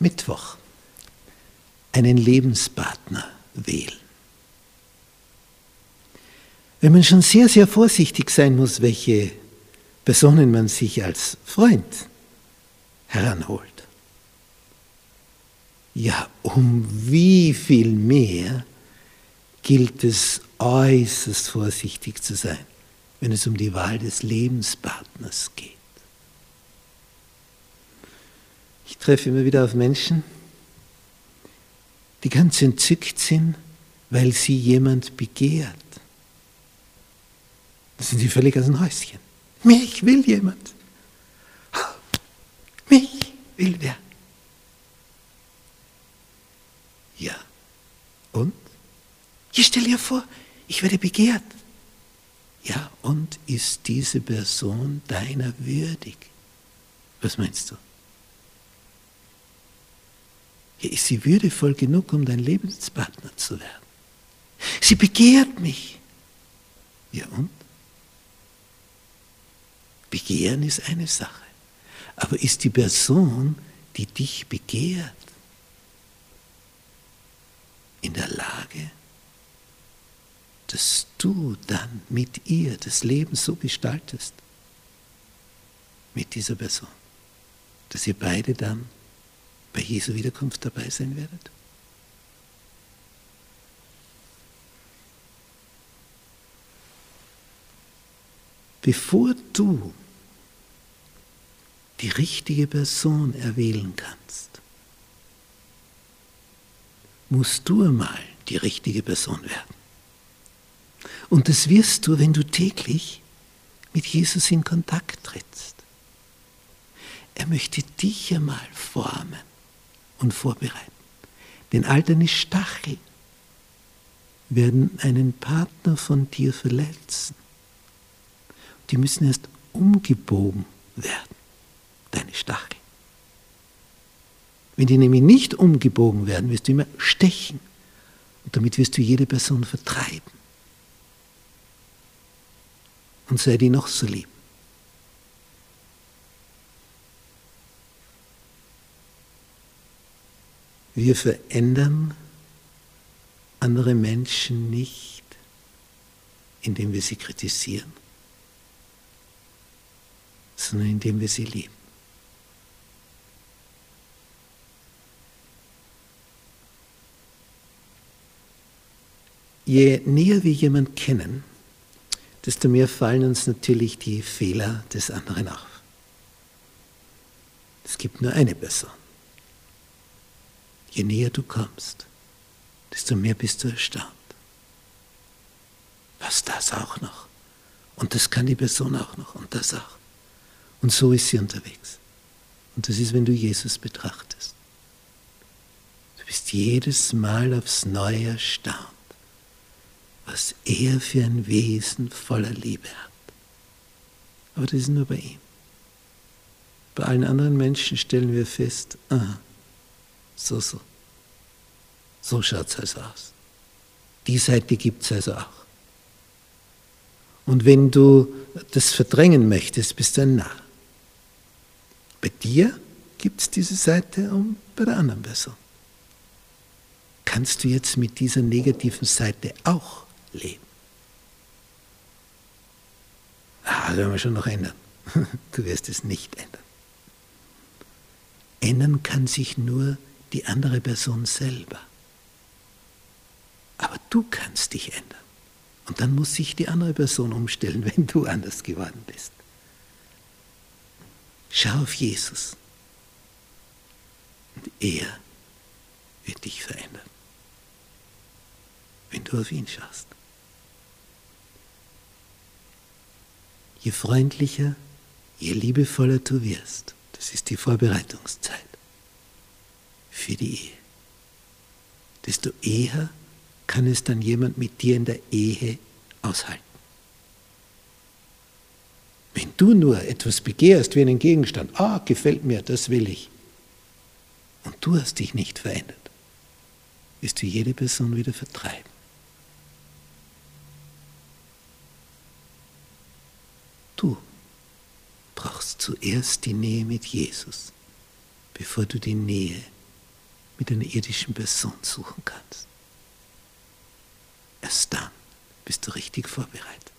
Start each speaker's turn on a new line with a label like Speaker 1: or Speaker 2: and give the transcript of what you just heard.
Speaker 1: Mittwoch einen Lebenspartner wählen. Wenn man schon sehr, sehr vorsichtig sein muss, welche Personen man sich als Freund heranholt. Ja, um wie viel mehr gilt es äußerst vorsichtig zu sein, wenn es um die Wahl des Lebenspartners geht. Ich treffe immer wieder auf Menschen, die ganz entzückt sind, weil sie jemand begehrt. Da sind sie völlig aus dem Häuschen. Mich will jemand. Mich will wer. Ja. Und? Ich stell dir vor, ich werde begehrt. Ja, und ist diese Person deiner würdig? Was meinst du? Ja, ist sie würdevoll genug, um dein Lebenspartner zu werden? Sie begehrt mich. Ja und? Begehren ist eine Sache. Aber ist die Person, die dich begehrt, in der Lage, dass du dann mit ihr das Leben so gestaltest, mit dieser Person, dass ihr beide dann bei Jesu Wiederkunft dabei sein werdet? Bevor du die richtige Person erwählen kannst, musst du einmal die richtige Person werden. Und das wirst du, wenn du täglich mit Jesus in Kontakt trittst. Er möchte dich einmal formen und vorbereiten. Denn all deine Stacheln werden einen Partner von dir verletzen. Die müssen erst umgebogen werden, deine Stacheln. Wenn die nämlich nicht umgebogen werden, wirst du immer stechen. Und damit wirst du jede Person vertreiben und sei die noch so lieb. Wir verändern andere Menschen nicht, indem wir sie kritisieren, sondern indem wir sie lieben. Je näher wir jemanden kennen, desto mehr fallen uns natürlich die Fehler des anderen auf. Es gibt nur eine Person. Je näher du kommst, desto mehr bist du erstaunt. Was das auch noch? Und das kann die Person auch noch und das auch. Und so ist sie unterwegs. Und das ist, wenn du Jesus betrachtest. Du bist jedes Mal aufs Neue erstaunt was er für ein Wesen voller Liebe hat. Aber das ist nur bei ihm. Bei allen anderen Menschen stellen wir fest, aha, so, so. So schaut es also aus. Die Seite gibt es also auch. Und wenn du das verdrängen möchtest, bist du ein Narr. Bei dir gibt es diese Seite und bei der anderen Person. Kannst du jetzt mit dieser negativen Seite auch leben. Ah, das werden wir schon noch ändern. Du wirst es nicht ändern. Ändern kann sich nur die andere Person selber. Aber du kannst dich ändern. Und dann muss sich die andere Person umstellen, wenn du anders geworden bist. Schau auf Jesus. Und er wird dich verändern, wenn du auf ihn schaust. je freundlicher, je liebevoller du wirst, das ist die Vorbereitungszeit für die Ehe, desto eher kann es dann jemand mit dir in der Ehe aushalten. Wenn du nur etwas begehrst wie einen Gegenstand, ah, gefällt mir, das will ich, und du hast dich nicht verändert, wirst du jede Person wieder vertreiben. Du brauchst zuerst die Nähe mit Jesus, bevor du die Nähe mit einer irdischen Person suchen kannst. Erst dann bist du richtig vorbereitet.